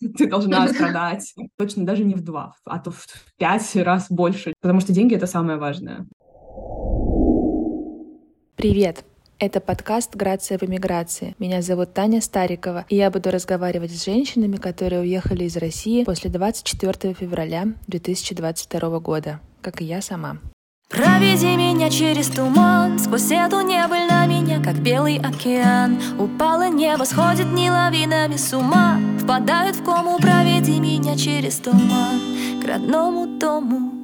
ты должна страдать. Точно даже не в два, а то в пять раз больше, потому что деньги — это самое важное. Привет! Это подкаст «Грация в эмиграции». Меня зовут Таня Старикова, и я буду разговаривать с женщинами, которые уехали из России после 24 февраля 2022 года, как и я сама. Проведи меня через туман. Сквозь эту небыль на меня, как белый океан. Упало небо, сходит не лавинами с ума. Впадают в кому, проведи меня через туман. К родному дому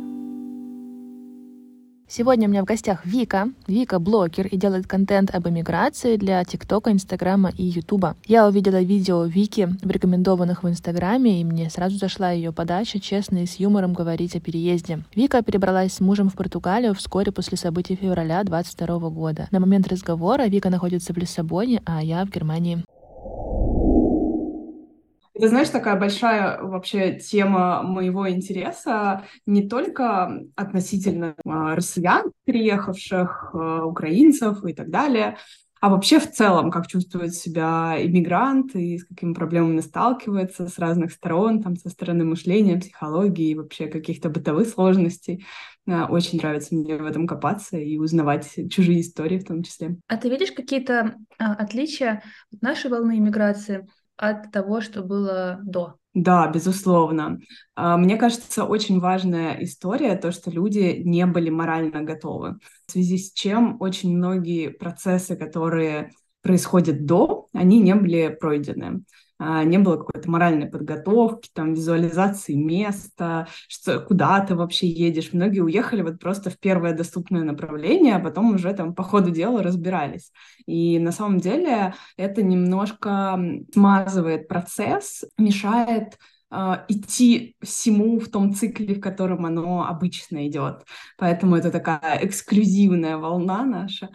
Сегодня у меня в гостях Вика. Вика блогер и делает контент об эмиграции для ТикТока, Инстаграма и Ютуба. Я увидела видео Вики в рекомендованных в Инстаграме, и мне сразу зашла ее подача, честно и с юмором говорить о переезде. Вика перебралась с мужем в Португалию вскоре после событий февраля 22 года. На момент разговора Вика находится в Лиссабоне, а я в Германии. Это, знаешь, такая большая вообще тема моего интереса не только относительно а, россиян, приехавших, а, украинцев и так далее, а вообще в целом, как чувствует себя иммигрант и с какими проблемами сталкивается с разных сторон, там, со стороны мышления, психологии и вообще каких-то бытовых сложностей. А, очень нравится мне в этом копаться и узнавать чужие истории в том числе. А ты видишь какие-то отличия от нашей волны иммиграции от того, что было до. Да, безусловно. А, мне кажется, очень важная история то, что люди не были морально готовы. В связи с чем очень многие процессы, которые происходят до, они не были пройдены. А, не было какой-то моральной подготовки, там, визуализации места, что, куда ты вообще едешь. Многие уехали вот просто в первое доступное направление, а потом уже там по ходу дела разбирались. И на самом деле это немножко смазывает процесс, мешает идти всему в том цикле, в котором оно обычно идет. Поэтому это такая эксклюзивная волна наша.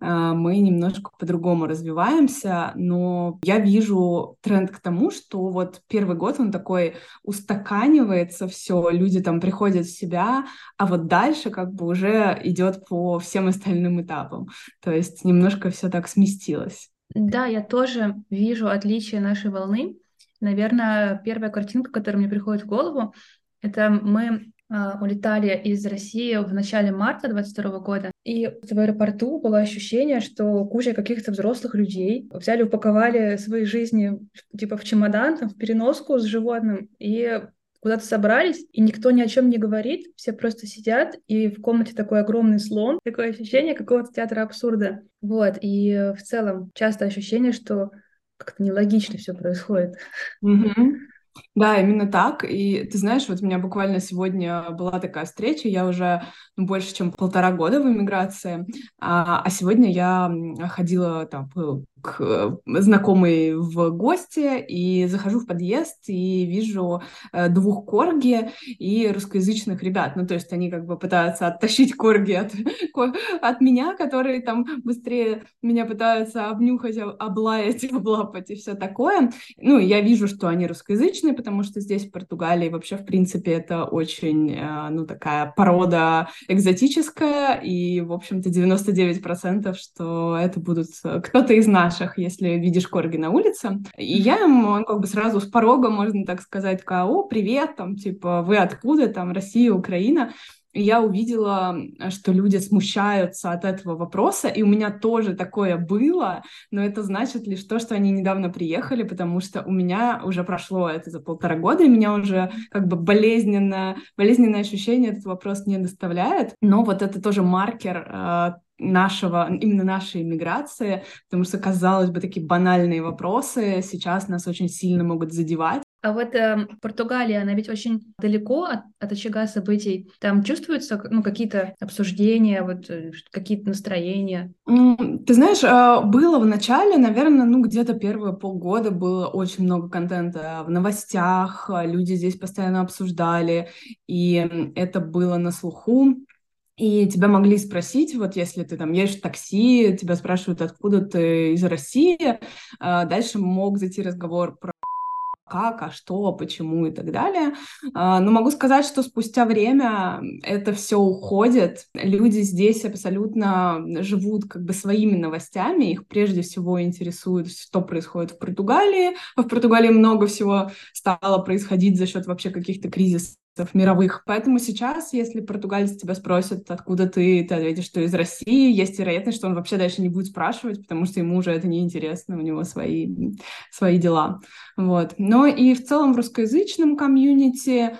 А, мы немножко по-другому развиваемся, но я вижу тренд к тому, что вот первый год он такой устаканивается все, люди там приходят в себя, а вот дальше как бы уже идет по всем остальным этапам. То есть немножко все так сместилось. Да, я тоже вижу отличие нашей волны. Наверное, первая картинка, которая мне приходит в голову, это мы Uh, улетали из России в начале марта 22 года, и в аэропорту было ощущение, что куча каких-то взрослых людей взяли, упаковали свои жизни типа в чемодан, там, в переноску с животным, и куда-то собрались, и никто ни о чем не говорит, все просто сидят, и в комнате такой огромный слон, такое ощущение какого-то театра абсурда. Вот, и в целом часто ощущение, что как-то нелогично все происходит. Mm-hmm. Да, именно так. И ты знаешь, вот у меня буквально сегодня была такая встреча, я уже ну, больше, чем полтора года в эмиграции, а, а сегодня я ходила там к э, знакомой в гости и захожу в подъезд и вижу э, двух корги и русскоязычных ребят. Ну, то есть они как бы пытаются оттащить корги от, от меня, которые там быстрее меня пытаются обнюхать, облаять, облапать и все такое. Ну, я вижу, что они русскоязычные, потому что здесь, в Португалии, вообще, в принципе, это очень, э, ну, такая порода экзотическая, и, в общем-то, 99% что это будут кто-то из нас наших, если видишь корги на улице. И я ему, он как бы сразу с порога, можно так сказать, о, привет, там, типа, вы откуда, там, Россия, Украина. И я увидела, что люди смущаются от этого вопроса, и у меня тоже такое было, но это значит лишь то, что они недавно приехали, потому что у меня уже прошло это за полтора года, и меня уже как бы болезненно, болезненное ощущение этот вопрос не доставляет, но вот это тоже маркер э, нашего, именно нашей иммиграции, потому что, казалось бы, такие банальные вопросы сейчас нас очень сильно могут задевать. А вот э, Португалия, она ведь очень далеко от, от очага событий. Там чувствуются ну, какие-то обсуждения, вот э, какие-то настроения? Ты знаешь, э, было в начале, наверное, ну где-то первые полгода было очень много контента в новостях, люди здесь постоянно обсуждали, и это было на слуху. И тебя могли спросить, вот если ты там едешь в такси, тебя спрашивают, откуда ты из России, а дальше мог зайти разговор про как, а что, почему и так далее. А, но могу сказать, что спустя время это все уходит. Люди здесь абсолютно живут как бы своими новостями. Их прежде всего интересует, что происходит в Португалии. В Португалии много всего стало происходить за счет вообще каких-то кризисов мировых. Поэтому сейчас, если португалец тебя спросит, откуда ты, ты ответишь, что из России, есть вероятность, что он вообще дальше не будет спрашивать, потому что ему уже это неинтересно, у него свои, свои дела. Вот. Но и в целом в русскоязычном комьюнити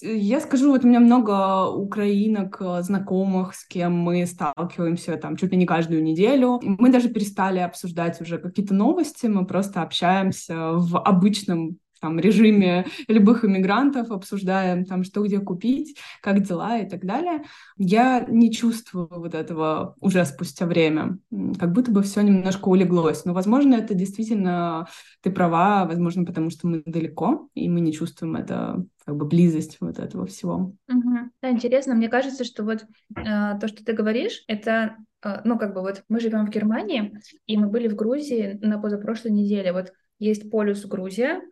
я скажу, вот у меня много украинок, знакомых, с кем мы сталкиваемся там чуть ли не каждую неделю. Мы даже перестали обсуждать уже какие-то новости, мы просто общаемся в обычном там, режиме любых иммигрантов, обсуждаем там, что где купить, как дела и так далее. Я не чувствую вот этого уже спустя время. Как будто бы все немножко улеглось. Но, возможно, это действительно, ты права, возможно, потому что мы далеко, и мы не чувствуем это как бы близость вот этого всего. Угу. Да, интересно. Мне кажется, что вот э, то, что ты говоришь, это, э, ну, как бы вот мы живем в Германии, и мы были в Грузии на позапрошлой неделе. Вот есть полюс Грузия,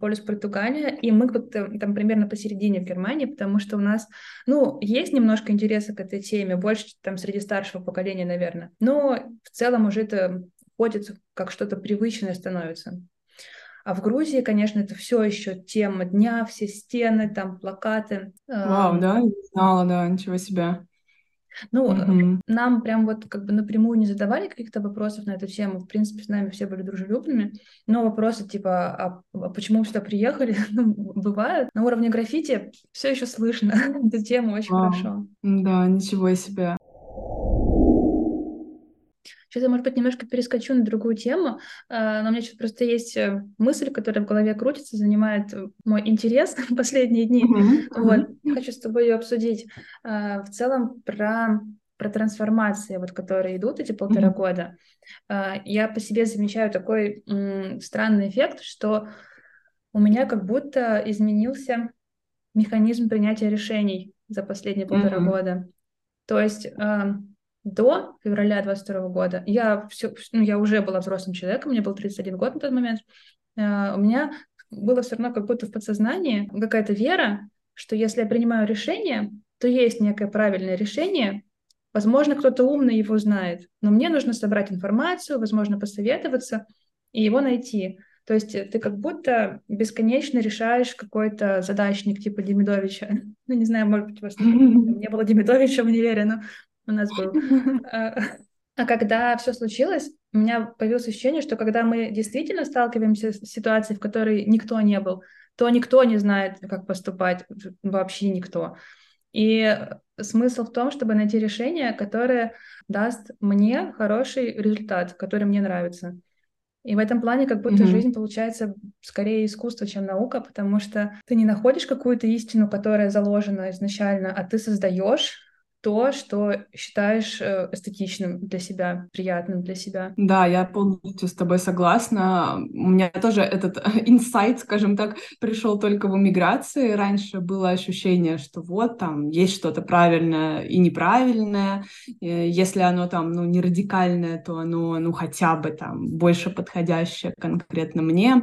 полюс Португалия, и мы вот там примерно посередине в Германии, потому что у нас, ну, есть немножко интереса к этой теме, больше там среди старшего поколения, наверное, но в целом уже это входит как что-то привычное становится. А в Грузии, конечно, это все еще тема дня, все стены, там плакаты. Вау, да, не знала, да, ничего себе. Ну, угу. нам прям вот как бы напрямую не задавали каких-то вопросов на эту тему. В принципе, с нами все были дружелюбными. Но вопросы типа, а, а почему вы сюда приехали, ну, бывают. На уровне граффити все еще слышно эту тему очень Вау. хорошо. Да, ничего себе. Сейчас я, может быть, немножко перескочу на другую тему, а, но у меня сейчас просто есть э, мысль, которая в голове крутится, занимает э, мой интерес последние дни. Mm-hmm. Вот. Хочу с тобой ее обсудить. А, в целом про про трансформации, вот, которые идут эти полтора mm-hmm. года, а, я по себе замечаю такой странный эффект, что у меня как будто изменился механизм принятия решений за последние полтора mm-hmm. года. То есть до февраля 22 года я все, ну, я уже была взрослым человеком, мне был 31 год на тот момент, uh, у меня было все равно как будто в подсознании какая-то вера, что если я принимаю решение, то есть некое правильное решение, возможно, кто-то умный его знает, но мне нужно собрать информацию, возможно, посоветоваться и его найти. То есть ты как будто бесконечно решаешь какой-то задачник типа Демидовича. Ну, не знаю, может быть, у вас не было Демидовича в универе, но у нас был. А, а когда все случилось, у меня появилось ощущение, что когда мы действительно сталкиваемся с ситуацией, в которой никто не был, то никто не знает, как поступать, вообще никто. И смысл в том, чтобы найти решение, которое даст мне хороший результат, который мне нравится. И в этом плане как будто mm-hmm. жизнь получается скорее искусство, чем наука, потому что ты не находишь какую-то истину, которая заложена изначально, а ты создаешь то, что считаешь э, эстетичным для себя, приятным для себя. Да, я полностью с тобой согласна. У меня тоже этот инсайт, скажем так, пришел только в эмиграции. Раньше было ощущение, что вот там есть что-то правильное и неправильное. Если оно там, ну, не радикальное, то оно, ну, хотя бы там больше подходящее конкретно мне.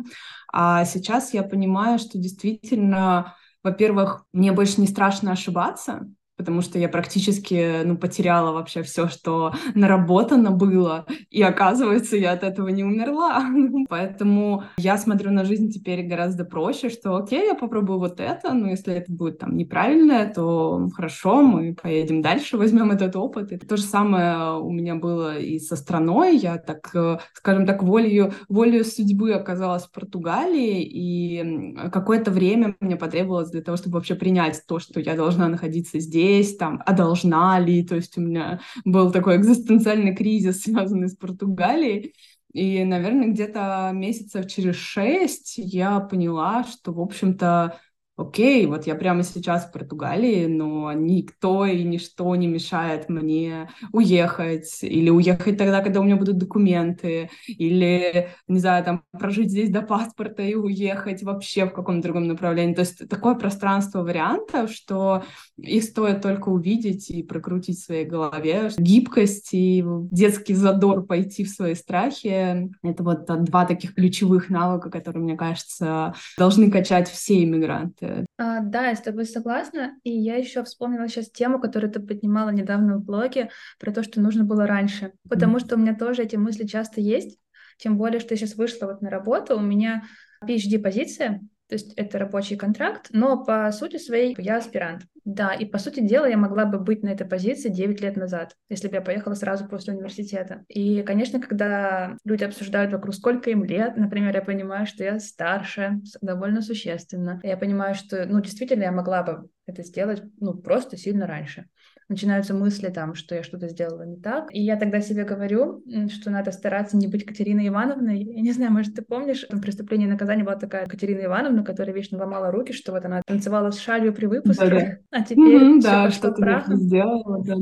А сейчас я понимаю, что действительно во-первых, мне больше не страшно ошибаться, потому что я практически, ну, потеряла вообще все, что наработано было, и оказывается, я от этого не умерла. Поэтому я смотрю на жизнь теперь гораздо проще, что окей, я попробую вот это, но если это будет там неправильное, то хорошо, мы поедем дальше, возьмем этот опыт. И то же самое у меня было и со страной. Я так, э, скажем так, волею, волею судьбы оказалась в Португалии, и какое-то время мне потребовалось для того, чтобы вообще принять то, что я должна находиться здесь, есть, там, а должна ли, то есть у меня был такой экзистенциальный кризис, связанный с Португалией, и, наверное, где-то месяцев через шесть я поняла, что, в общем-то, окей, вот я прямо сейчас в Португалии, но никто и ничто не мешает мне уехать, или уехать тогда, когда у меня будут документы, или, не знаю, там, прожить здесь до паспорта и уехать вообще в каком-то другом направлении. То есть такое пространство вариантов, что их стоит только увидеть и прокрутить в своей голове. Гибкость и детский задор пойти в свои страхи — это вот два таких ключевых навыка, которые, мне кажется, должны качать все иммигранты. А, да, я с тобой согласна. И я еще вспомнила сейчас тему, которую ты поднимала недавно в блоге, про то, что нужно было раньше. Потому mm-hmm. что у меня тоже эти мысли часто есть. Тем более, что я сейчас вышла вот на работу, у меня PhD-позиция, то есть это рабочий контракт, но по сути своей я аспирант. Да, и по сути дела я могла бы быть на этой позиции 9 лет назад, если бы я поехала сразу после университета. И, конечно, когда люди обсуждают вокруг, сколько им лет, например, я понимаю, что я старше, довольно существенно. Я понимаю, что, ну, действительно, я могла бы это сделать, ну, просто сильно раньше начинаются мысли там, что я что-то сделала не так. И я тогда себе говорю, что надо стараться не быть Катериной Ивановной. Я не знаю, может, ты помнишь, в «Преступлении и наказании» была такая Катерина Ивановна, которая вечно ломала руки, что вот она танцевала с шалью при выпуске, да, да. а теперь mm-hmm, все да, что прахом. сделала, да.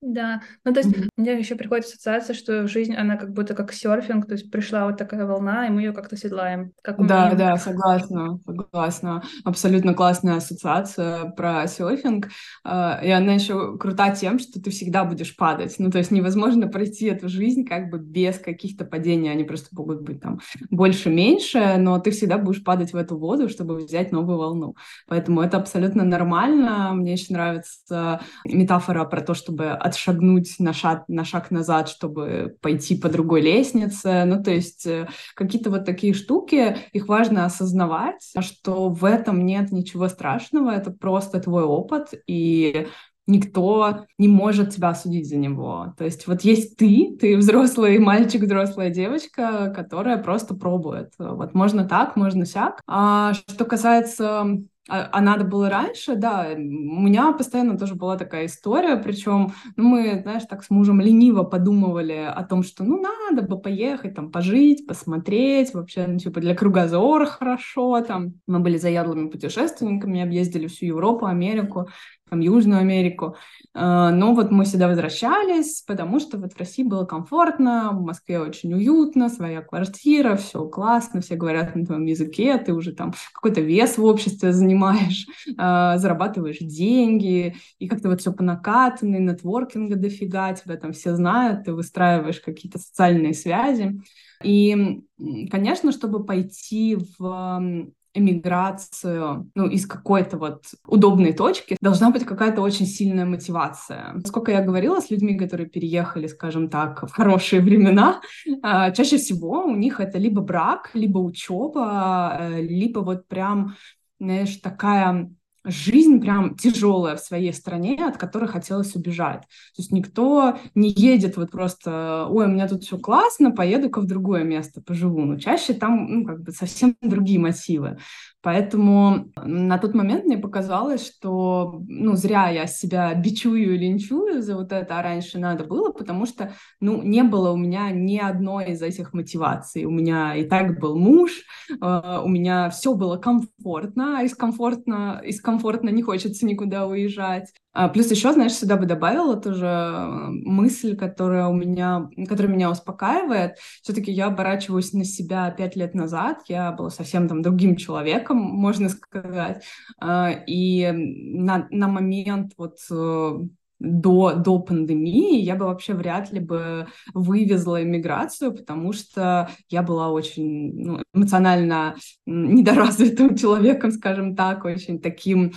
Да, ну то есть mm-hmm. мне еще приходит ассоциация, что жизнь, она как будто как серфинг, то есть пришла вот такая волна, и мы ее как-то седлаем. Как да, умеем. да, согласна, согласна. Абсолютно классная ассоциация про серфинг. А, и она еще крута тем, что ты всегда будешь падать. Ну, то есть невозможно пройти эту жизнь как бы без каких-то падений. Они просто могут быть там больше-меньше, но ты всегда будешь падать в эту воду, чтобы взять новую волну. Поэтому это абсолютно нормально. Мне еще нравится метафора про то, чтобы отшагнуть на шаг, на шаг назад, чтобы пойти по другой лестнице. Ну, то есть э, какие-то вот такие штуки, их важно осознавать, что в этом нет ничего страшного, это просто твой опыт, и никто не может тебя осудить за него. То есть вот есть ты, ты взрослый мальчик, взрослая девочка, которая просто пробует. Вот можно так, можно сяк. А что касается а, а надо было раньше, да, у меня постоянно тоже была такая история, причем ну, мы, знаешь, так с мужем лениво подумывали о том, что ну надо бы поехать, там, пожить, посмотреть, вообще, ну, типа, для кругозора хорошо, там, мы были заядлыми путешественниками, объездили всю Европу, Америку, там, Южную Америку. А, но вот мы сюда возвращались, потому что вот в России было комфортно, в Москве очень уютно, своя квартира, все классно, все говорят на твоем языке, ты уже там какой-то вес в обществе занимаешь, а, зарабатываешь деньги, и как-то вот все по накатанной, нетворкинга дофига, тебя там все знают, ты выстраиваешь какие-то социальные связи. И, конечно, чтобы пойти в эмиграцию, ну, из какой-то вот удобной точки, должна быть какая-то очень сильная мотивация. Сколько я говорила с людьми, которые переехали, скажем так, в хорошие времена, а, чаще всего у них это либо брак, либо учеба, э, либо вот прям, знаешь, такая жизнь прям тяжелая в своей стране, от которой хотелось убежать. То есть никто не едет вот просто, ой, у меня тут все классно, поеду-ка в другое место поживу. Но чаще там ну, как бы совсем другие мотивы. Поэтому на тот момент мне показалось, что ну, зря я себя бичую и линчую за вот это, а раньше надо было, потому что ну, не было у меня ни одной из этих мотиваций. У меня и так был муж, э, у меня все было комфортно, а из комфортно, из комфортно не хочется никуда уезжать. А плюс еще, знаешь, сюда бы добавила тоже э, мысль, которая у меня, которая меня успокаивает. Все-таки я оборачиваюсь на себя пять лет назад, я была совсем там другим человеком, можно сказать. А, и на, на момент вот э, до, до пандемии я бы вообще вряд ли бы вывезла иммиграцию, потому что я была очень ну, эмоционально недоразвитым человеком, скажем так, очень таким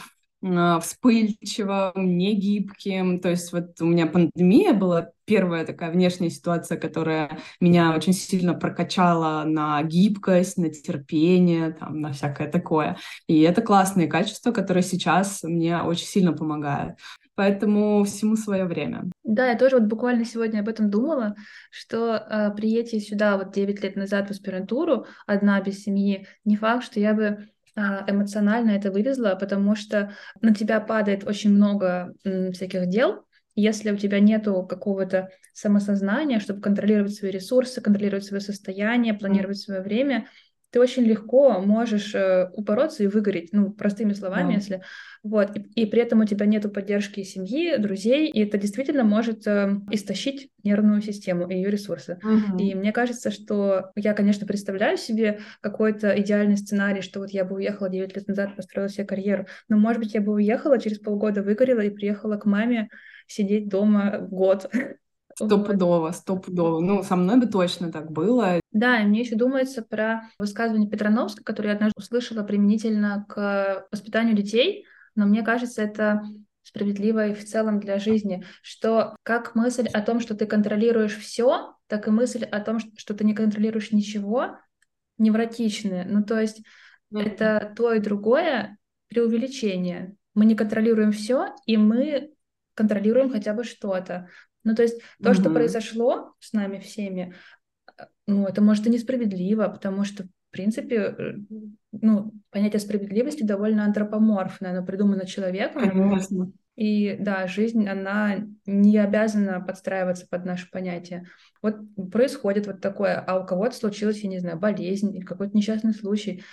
вспыльчивым, негибким. То есть вот у меня пандемия была первая такая внешняя ситуация, которая меня очень сильно прокачала на гибкость, на терпение, там, на всякое такое. И это классные качества, которые сейчас мне очень сильно помогают. Поэтому всему свое время. Да, я тоже вот буквально сегодня об этом думала, что э, приедете сюда вот 9 лет назад в аспирантуру, одна без семьи, не факт, что я бы а, эмоционально это вывезла, потому что на тебя падает очень много всяких дел. Если у тебя нету какого-то самосознания, чтобы контролировать свои ресурсы, контролировать свое состояние, планировать свое время, ты очень легко можешь э, упороться и выгореть, ну, простыми словами, да. если... Вот, и, и при этом у тебя нету поддержки семьи, друзей, и это действительно может э, истощить нервную систему и ее ресурсы. Угу. И мне кажется, что я, конечно, представляю себе какой-то идеальный сценарий, что вот я бы уехала 9 лет назад, построила себе карьеру, но, может быть, я бы уехала, через полгода выгорела и приехала к маме сидеть дома год. Стопудово, стопудово. Ну, со мной бы точно так было. Да, и мне еще думается про высказывание Петрановской, которое я однажды услышала применительно к воспитанию детей, но мне кажется, это справедливо и в целом для жизни, что как мысль о том, что ты контролируешь все, так и мысль о том, что ты не контролируешь ничего, невротичны. Ну, то есть mm-hmm. это то и другое преувеличение. Мы не контролируем все, и мы контролируем хотя бы что-то. Ну, то есть то, mm-hmm. что произошло с нами всеми, ну, это может и несправедливо, потому что, в принципе, э, ну, понятие справедливости довольно антропоморфное, оно придумано человеком. Конечно. И да, жизнь, она не обязана подстраиваться под наши понятия. Вот происходит вот такое, а у кого-то случилась, я не знаю, болезнь или какой-то несчастный случай.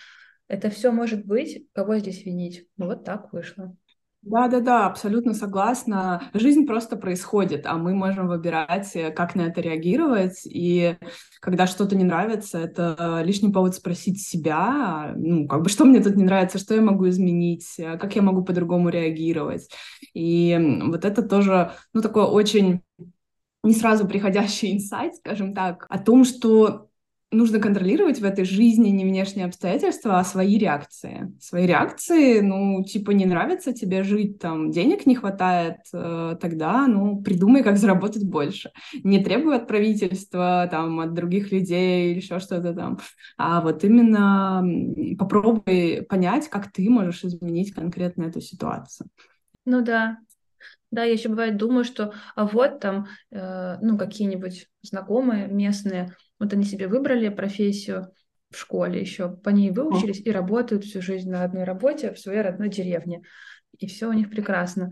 Это все может быть, кого здесь винить? Вот так вышло. Да-да-да, абсолютно согласна. Жизнь просто происходит, а мы можем выбирать, э, как на это реагировать. И когда что-то не нравится, это лишний повод спросить себя, ну, как бы, что мне тут не нравится, что я могу изменить, э, как я могу по-другому реагировать. И вот это тоже, ну, такое очень не сразу приходящий инсайт, скажем так, о том, что нужно контролировать в этой жизни не внешние обстоятельства, а свои реакции. Свои реакции, ну, типа, не нравится тебе жить, там, денег не хватает, э, тогда, ну, придумай, как заработать больше. Не требуй от правительства, там, от других людей или еще что-то там, а вот именно попробуй понять, как ты можешь изменить конкретно эту ситуацию. Ну да, да, я еще бывает думаю, что а вот там, э, ну, какие-нибудь знакомые местные, вот они себе выбрали профессию в школе еще, по ней выучились и работают всю жизнь на одной работе в своей родной деревне. И все у них прекрасно.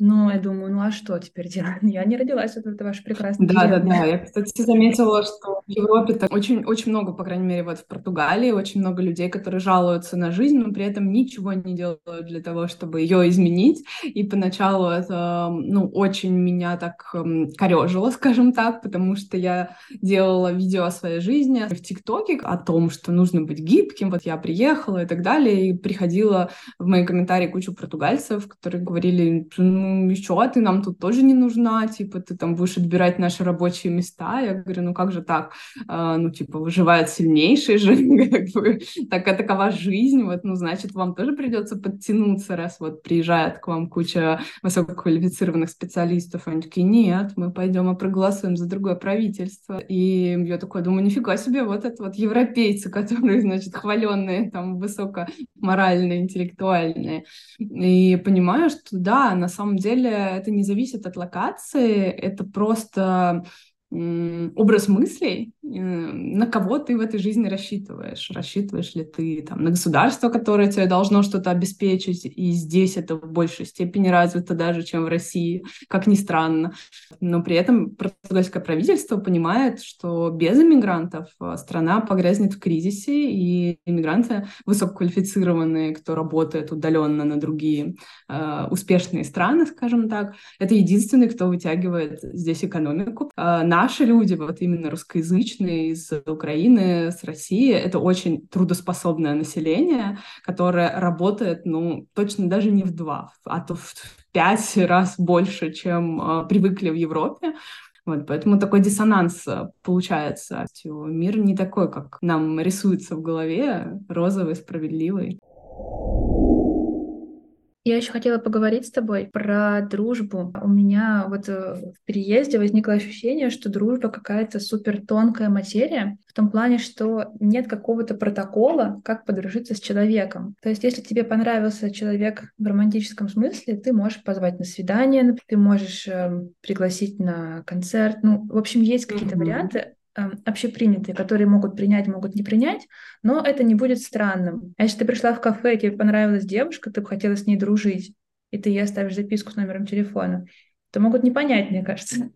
Но я думаю, ну а что теперь делать? Я не родилась, вот это ваше прекрасное. Да, да, да. Я, кстати, заметила, что в Европе так очень, очень много, по крайней мере, вот в Португалии, очень много людей, которые жалуются на жизнь, но при этом ничего не делают для того, чтобы ее изменить. И поначалу это, ну, очень меня так корежило, скажем так, потому что я делала видео о своей жизни в ТикТоке о том, что нужно быть гибким. Вот я приехала и так далее, и приходила в мои комментарии кучу португальцев, которые говорили, ну, ну, еще ты нам тут тоже не нужна, типа, ты там будешь отбирать наши рабочие места. Я говорю, ну как же так? А, ну, типа, выживает сильнейший же, как бы, такая такова жизнь, вот, ну, значит, вам тоже придется подтянуться, раз вот приезжает к вам куча высококвалифицированных специалистов, они такие, нет, мы пойдем и проголосуем за другое правительство. И я такой думаю, нифига себе, вот это вот европейцы, которые, значит, хваленные, там, высокоморальные, интеллектуальные. И понимаю, что да, на самом деле это не зависит от локации, это просто образ мыслей, на кого ты в этой жизни рассчитываешь. Рассчитываешь ли ты там, на государство, которое тебе должно что-то обеспечить, и здесь это в большей степени развито даже, чем в России, как ни странно. Но при этом португальское правительство понимает, что без иммигрантов э, страна погрязнет в кризисе, и иммигранты высококвалифицированные, кто работает удаленно на другие э, успешные страны, скажем так, это единственный, кто вытягивает здесь экономику. Э, наши люди, вот именно русскоязычные из Украины, с России, это очень трудоспособное население, которое работает, ну, точно даже не в два, а то в пять раз больше, чем э, привыкли в Европе. Вот, поэтому такой диссонанс э, получается. Мир не такой, как нам рисуется в голове, розовый, справедливый. Я еще хотела поговорить с тобой про дружбу. У меня вот э, в переезде возникло ощущение, что дружба какая-то супер тонкая материя, в том плане, что нет какого-то протокола, как подружиться с человеком. То есть, если тебе понравился человек в романтическом смысле, ты можешь позвать на свидание, ты можешь э, пригласить на концерт. Ну, в общем, есть какие-то mm-hmm. варианты, Эм, общепринятые, которые могут принять, могут не принять, но это не будет странным. А если ты пришла в кафе, тебе понравилась девушка, ты бы хотела с ней дружить, и ты ей оставишь записку с номером телефона, то могут не понять, мне кажется.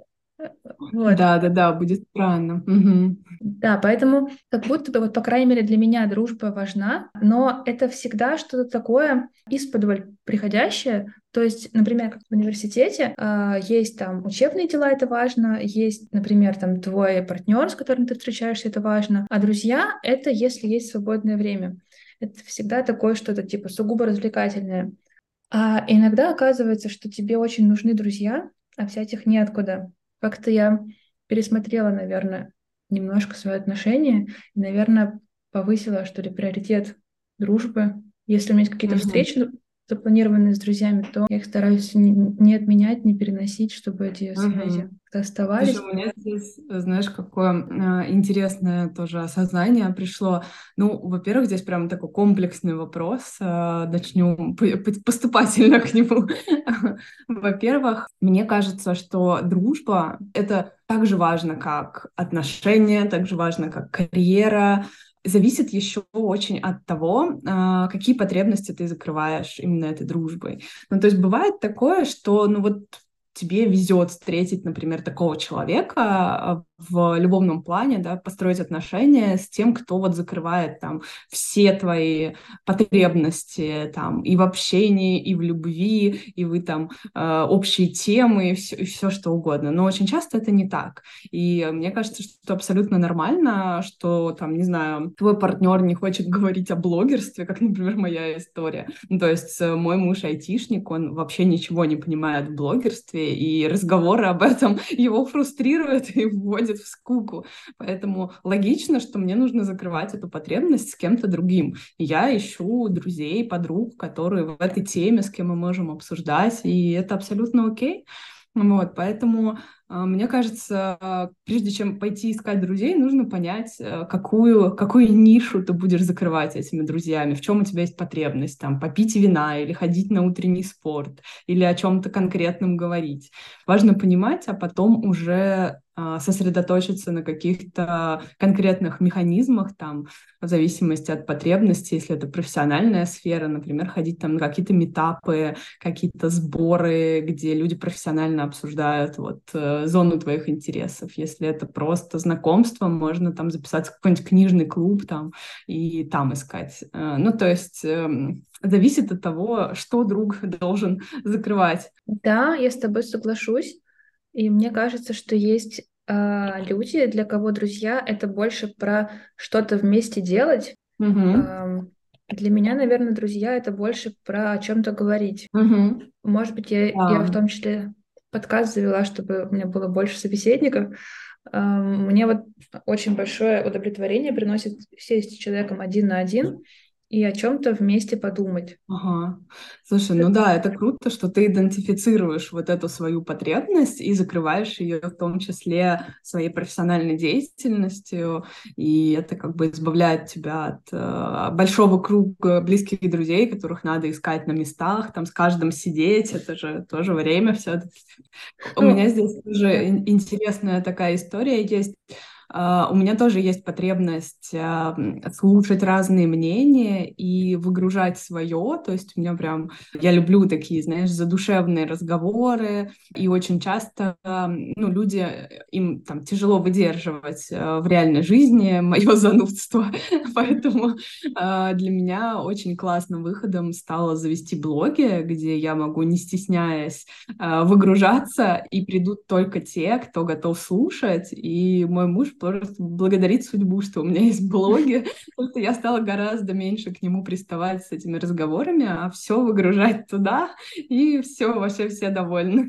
Вот. Да, да, да, будет странно. Угу. Да, поэтому как будто бы, вот, по крайней мере, для меня дружба важна, но это всегда что-то такое исподволь приходящее. То есть, например, как в университете э, есть там учебные дела, это важно, есть, например, там твой партнер, с которым ты встречаешься, это важно, а друзья — это если есть свободное время. Это всегда такое что-то типа сугубо развлекательное. А иногда оказывается, что тебе очень нужны друзья, а взять их неоткуда. Как-то я пересмотрела, наверное, немножко свои отношения и, наверное, повысила, что ли, приоритет дружбы. Если у меня есть какие-то mm-hmm. встречи запланированные с друзьями, то я их стараюсь не, не отменять, не переносить, чтобы эти связи оставались. Слушай, у меня здесь, знаешь, какое э, интересное тоже осознание пришло. Ну, во-первых, здесь прям такой комплексный вопрос. Э, начнем поступательно к нему. Во-первых, мне кажется, что дружба — это так же важно, как отношения, так же важно, как карьера, зависит еще очень от того, а, какие потребности ты закрываешь именно этой дружбой. Ну, то есть бывает такое, что, ну вот тебе везет встретить, например, такого человека а, в любовном плане, да, построить отношения с тем, кто вот закрывает там все твои потребности там и в общении, и в любви, и вы там э, общие темы, и все, и все что угодно. Но очень часто это не так. И мне кажется, что абсолютно нормально, что там, не знаю, твой партнер не хочет говорить о блогерстве, как, например, моя история. Ну, то есть э, мой муж айтишник, он вообще ничего не понимает в блогерстве, и разговоры об этом его фрустрируют и вводят вводит в скуку. Поэтому логично, что мне нужно закрывать эту потребность с кем-то другим. Я ищу друзей, подруг, которые в этой теме, с кем мы можем обсуждать, и это абсолютно окей. Вот, поэтому а, мне кажется, прежде чем пойти искать друзей, нужно понять, э, какую, какую нишу ты будешь закрывать этими друзьями, в чем у тебя есть потребность, там, попить вина или ходить на утренний спорт, или о чем-то конкретном говорить. Важно понимать, а потом уже сосредоточиться на каких-то конкретных механизмах, там, в зависимости от потребностей, если это профессиональная сфера, например, ходить там на какие-то метапы, какие-то сборы, где люди профессионально обсуждают вот э, зону твоих интересов. Если это просто знакомство, можно там записаться в какой-нибудь книжный клуб там и там искать. Э, ну, то есть эм, зависит от того, что друг должен закрывать. Да, я с тобой соглашусь. И мне кажется, что есть э, люди, для кого друзья это больше про что-то вместе делать. Угу. Э, для меня, наверное, друзья это больше про о чем-то говорить. Угу. Может быть, я, да. я в том числе подкаст завела, чтобы у меня было больше собеседников. Мне вот очень большое удовлетворение приносит сесть с человеком один на один и о чем-то вместе подумать. Ага. Слушай, ну да, это круто, что ты идентифицируешь вот эту свою потребность и закрываешь ее в том числе своей профессиональной деятельностью, и это как бы избавляет тебя от э, большого круга близких друзей, которых надо искать на местах, там с каждым сидеть, это же тоже время все-таки. У ну, меня здесь тоже интересная такая история есть. Uh, у меня тоже есть потребность uh, слушать разные мнения и выгружать свое. То есть у меня прям... Я люблю такие, знаешь, задушевные разговоры. И очень часто uh, ну, люди, им там тяжело выдерживать в реальной жизни мое занудство. Поэтому для меня очень классным выходом стало завести блоги, где я могу, не стесняясь, выгружаться, и придут только те, кто готов слушать. И мой муж благодарить судьбу, что у меня есть блоги, потому что я стала гораздо меньше к нему приставать с этими разговорами, а все выгружать туда, и все, вообще все довольны.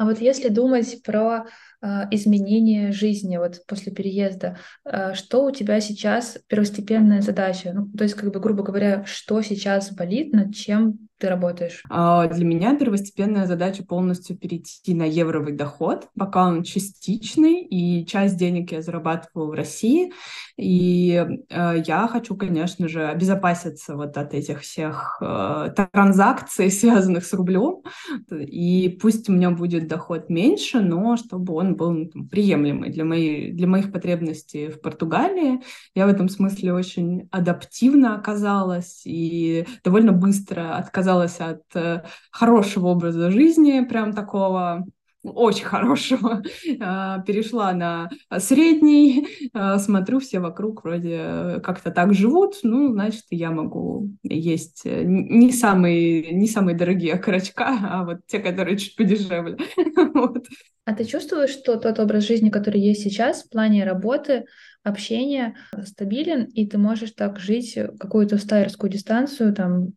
А вот если думать про э, изменение жизни вот после переезда, э, что у тебя сейчас первостепенная задача? Ну, то есть, как бы, грубо говоря, что сейчас болит, над чем ты работаешь? А, для меня первостепенная задача полностью перейти на евровый доход, пока он частичный, и часть денег я зарабатываю в России. И э, я хочу, конечно же, обезопаситься вот от этих всех э, транзакций, связанных с рублем. И пусть у меня будет доход меньше, но чтобы он был ну, там, приемлемый для, моей, для моих потребностей в Португалии. Я в этом смысле очень адаптивно оказалась и довольно быстро отказалась отказалась от э, хорошего образа жизни, прям такого очень хорошего, а, перешла на средний, а, смотрю, все вокруг вроде как-то так живут, ну, значит, я могу есть э, не самые, не самые дорогие окорочка, а вот те, которые чуть подешевле. вот. А ты чувствуешь, что тот образ жизни, который есть сейчас в плане работы, общения, стабилен, и ты можешь так жить какую-то стайерскую дистанцию, там,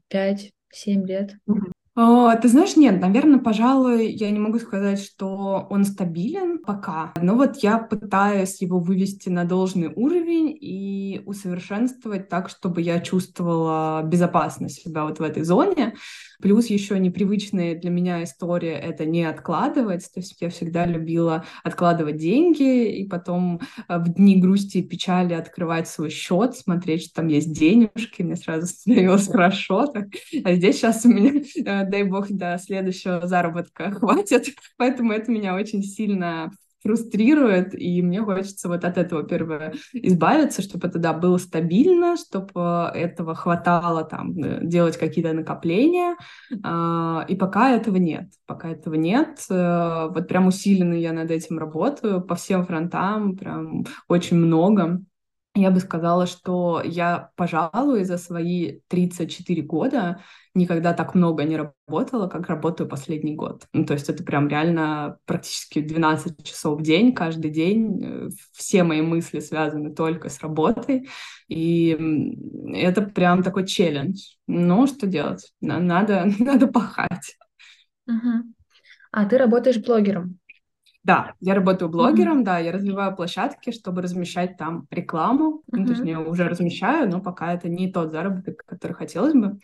5-7 лет? А, ты знаешь, нет, наверное, пожалуй, я не могу сказать, что он стабилен пока. Но вот я пытаюсь его вывести на должный уровень и усовершенствовать так, чтобы я чувствовала безопасно себя вот в этой зоне. Плюс еще непривычная для меня история — это не откладывать. То есть я всегда любила откладывать деньги и потом э, в дни грусти и печали открывать свой счет, смотреть, что там есть денежки. Мне сразу становилось хорошо. Так. А здесь сейчас у меня, э, дай бог, до следующего заработка хватит. Поэтому это меня очень сильно фрустрирует, и мне хочется вот от этого первое избавиться, чтобы это, да, было стабильно, чтобы этого хватало там э, делать какие-то накопления, а, и пока этого нет, пока этого нет, э, вот прям усиленно я над этим работаю по всем фронтам, прям очень много, я бы сказала, что я, пожалуй, за свои 34 года никогда так много не работала, как работаю последний год. Ну, то есть это прям реально практически 12 часов в день, каждый день. Э, все мои мысли связаны только с работой. И это прям такой челлендж. Ну, что делать? Надо, надо пахать. Угу. А ты работаешь блогером? Да, я работаю блогером, mm-hmm. да, я развиваю площадки, чтобы размещать там рекламу. Mm-hmm. Ну, точнее, уже размещаю, но пока это не тот заработок, который хотелось бы.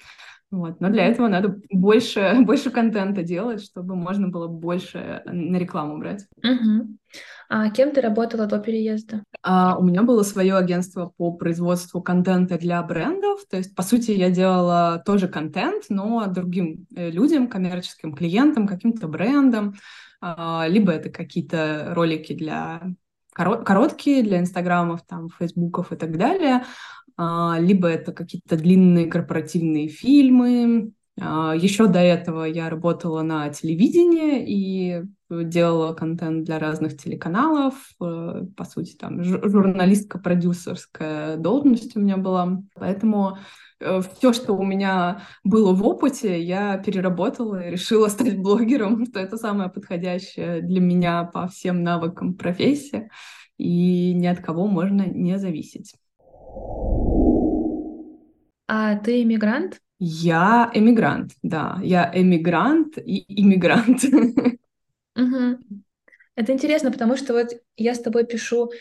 Вот. Но для этого надо больше, больше контента делать, чтобы можно было больше на рекламу брать. Угу. А кем ты работала до переезда? А, у меня было свое агентство по производству контента для брендов. То есть, по сути, я делала тоже контент, но другим э, людям, коммерческим клиентам, каким-то брендам. А, либо это какие-то ролики для короткие для инстаграмов, там, фейсбуков и так далее, а, либо это какие-то длинные корпоративные фильмы. А, Еще до этого я работала на телевидении и делала контент для разных телеканалов. Э, по сути, там журналистка-продюсерская должность у меня была. Поэтому все, что у меня было в опыте, я переработала и решила стать блогером, что это самое подходящее для меня по всем навыкам профессия, и ни от кого можно не зависеть. А ты иммигрант? Я эмигрант, да. Я эмигрант и иммигрант. Угу. Это интересно, потому что вот я с тобой пишу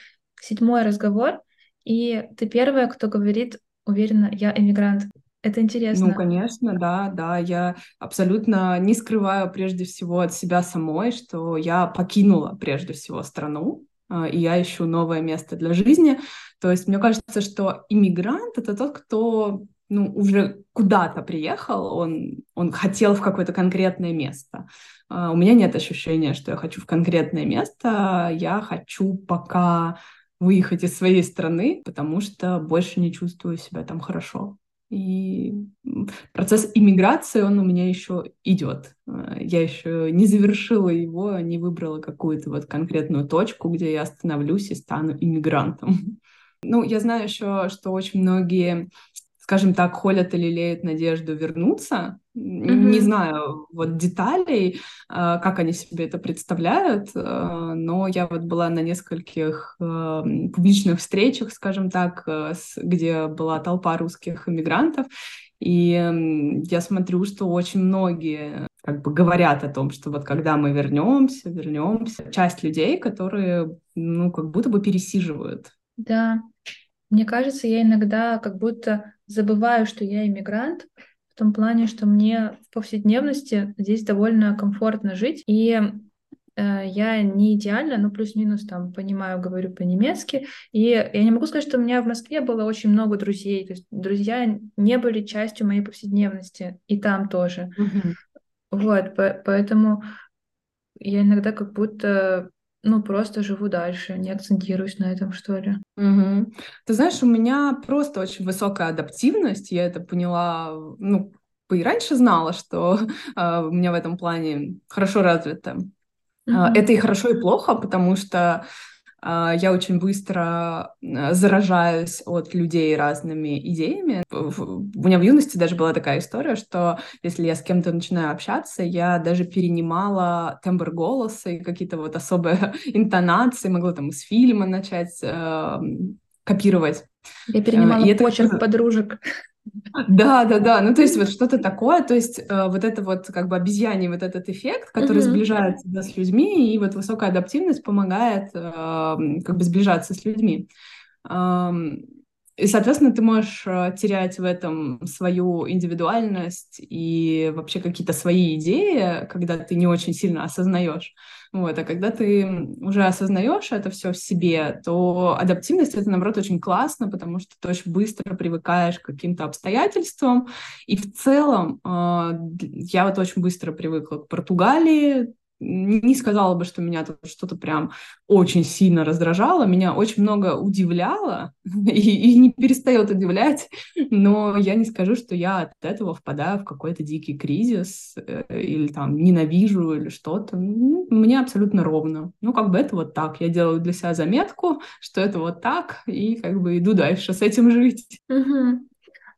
седьмой разговор, и ты первая, кто говорит уверена, я эмигрант. Это интересно. Ну, конечно, да, да. Я абсолютно не скрываю прежде всего от себя самой, что я покинула прежде всего страну, а, и я ищу новое место для жизни. То есть мне кажется, что иммигрант — это тот, кто ну, уже куда-то приехал, он, он хотел в какое-то конкретное место. А, у меня нет ощущения, что я хочу в конкретное место. Я хочу пока выехать из своей страны, потому что больше не чувствую себя там хорошо. И процесс иммиграции, он у меня еще идет. Э, я еще не завершила его, не выбрала какую-то вот конкретную точку, где я остановлюсь и стану иммигрантом. Ну, я знаю еще, что очень многие скажем так, холят или лелеют надежду вернуться. Mm-hmm. Не знаю вот деталей, а, как они себе это представляют, а, но я вот была на нескольких а, публичных встречах, скажем так, где была толпа русских иммигрантов, и я смотрю, что очень многие как бы говорят о том, что вот когда мы вернемся, вернемся, часть людей, которые, ну, как будто бы пересиживают. Да, мне кажется, я иногда как будто забываю, что я иммигрант, в том плане, что мне в повседневности здесь довольно комфортно жить, и э, я не идеально, но плюс-минус там понимаю, говорю по-немецки, и я не могу сказать, что у меня в Москве было очень много друзей, то есть друзья не были частью моей повседневности, и там тоже. Mm-hmm. Вот, по- поэтому я иногда как будто ну, просто живу дальше, не акцентируюсь на этом, что ли. Угу. Ты знаешь, у меня просто очень высокая адаптивность, я это поняла, ну, и раньше знала, что э, у меня в этом плане хорошо развито. Mm-hmm. Это и хорошо, и плохо, потому что я очень быстро а, заражаюсь от людей разными идеями. У меня в юности даже была такая история, что если я с кем-то начинаю общаться, я даже перенимала тембр голоса и какие-то вот особые интонации, могла там из фильма начать э, копировать. Я перенимала и почерк это... подружек. Да, да, да. Ну, то есть вот что-то такое, то есть э, вот это вот как бы обезьяний вот этот эффект, который mm-hmm. сближает тебя с людьми, и вот высокая адаптивность помогает э, как бы сближаться с людьми. Эм, и, соответственно, ты можешь э, терять в этом свою индивидуальность и вообще какие-то свои идеи, когда ты не очень сильно осознаешь. Вот. А когда ты уже осознаешь это все в себе, то адаптивность это, наоборот, очень классно, потому что ты очень быстро привыкаешь к каким-то обстоятельствам. И в целом э, я вот очень быстро привыкла к Португалии, не сказала бы, что меня тут что-то прям очень сильно раздражало, меня очень много удивляло и, и не перестает удивлять, но я не скажу, что я от этого впадаю в какой-то дикий кризис э, или там ненавижу или что-то. Мне абсолютно ровно. Ну, как бы это вот так. Я делаю для себя заметку, что это вот так, и как бы иду дальше с этим жить. Угу.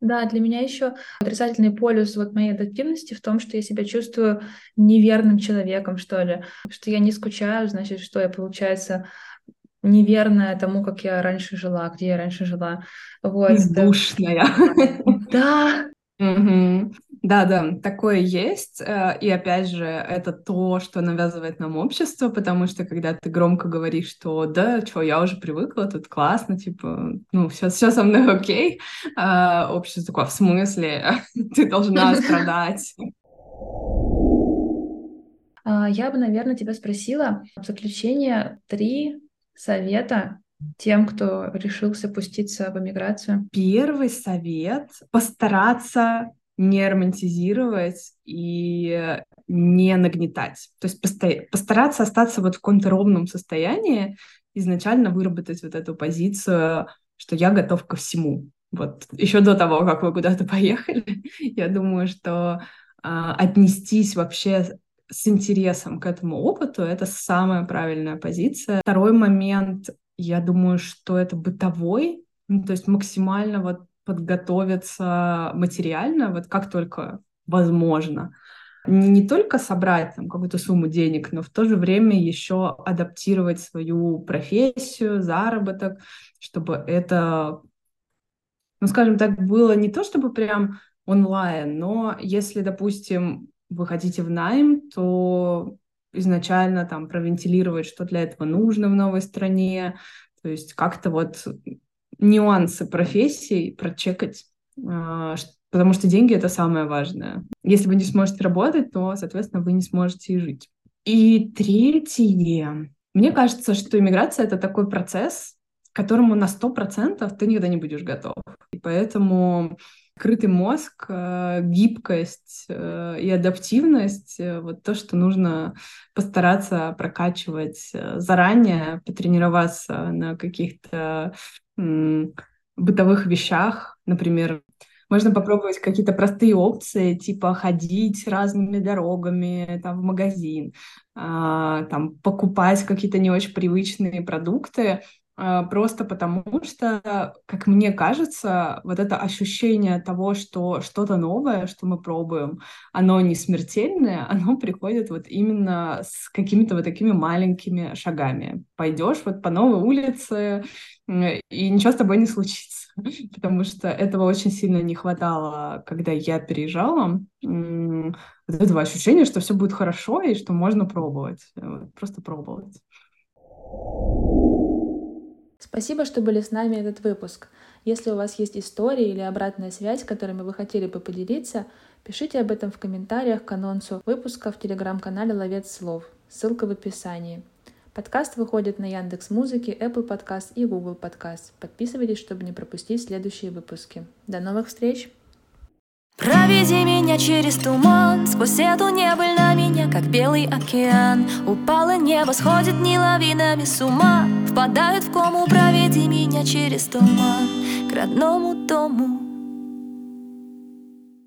Да, для меня еще отрицательный полюс вот моей адаптивности в том, что я себя чувствую неверным человеком, что ли. Что я не скучаю, значит, что я, получается, неверная тому, как я раньше жила, где я раньше жила. Вот. Бездушная. Да. Угу. Да, да, такое есть. Э, и опять же, это то, что навязывает нам общество, потому что когда ты громко говоришь, что да, что, я уже привыкла, тут классно, типа, ну, все, все со мной окей, а общество такое, в смысле, ты должна страдать. А, я бы, наверное, тебя спросила в заключение три совета тем, кто решился пуститься в эмиграцию? Первый совет — постараться не романтизировать и не нагнетать. То есть постараться остаться вот в каком-то ровном состоянии, изначально выработать вот эту позицию, что я готов ко всему. Вот еще до того, как вы куда-то поехали, я думаю, что а, отнестись вообще с интересом к этому опыту, это самая правильная позиция. Второй момент, я думаю, что это бытовой, ну, то есть максимально вот подготовиться материально, вот как только возможно. Не только собрать там какую-то сумму денег, но в то же время еще адаптировать свою профессию, заработок, чтобы это, ну, скажем так, было не то чтобы прям онлайн, но если, допустим, вы хотите в найм, то изначально там провентилировать, что для этого нужно в новой стране, то есть как-то вот нюансы профессий прочекать, а, потому что деньги — это самое важное. Если вы не сможете работать, то, соответственно, вы не сможете и жить. И третье. Мне кажется, что иммиграция — это такой процесс, к которому на 100% ты никогда не будешь готов. И поэтому открытый мозг, э, гибкость э, и адаптивность э, — вот то, что нужно постараться прокачивать заранее, потренироваться на каких-то бытовых вещах. Например, можно попробовать какие-то простые опции, типа ходить разными дорогами там, в магазин, а, там, покупать какие-то не очень привычные продукты, просто потому что, как мне кажется, вот это ощущение того, что что-то новое, что мы пробуем, оно не смертельное, оно приходит вот именно с какими-то вот такими маленькими шагами. Пойдешь вот по новой улице, и ничего с тобой не случится, потому что этого очень сильно не хватало, когда я переезжала. Вот этого ощущения, что все будет хорошо и что можно пробовать, просто пробовать. Спасибо, что были с нами этот выпуск. Если у вас есть истории или обратная связь, которыми вы хотели бы поделиться, пишите об этом в комментариях к анонсу выпуска в телеграм-канале «Ловец слов». Ссылка в описании. Подкаст выходит на Яндекс Музыке, Apple Podcast и Google Podcast. Подписывайтесь, чтобы не пропустить следующие выпуски. До новых встреч! Проведи меня через туман Сквозь эту небыль на меня, как белый океан. Упало небо, сходит не лавинами с ума. Впадают в кому, проведи меня через туман. К родному дому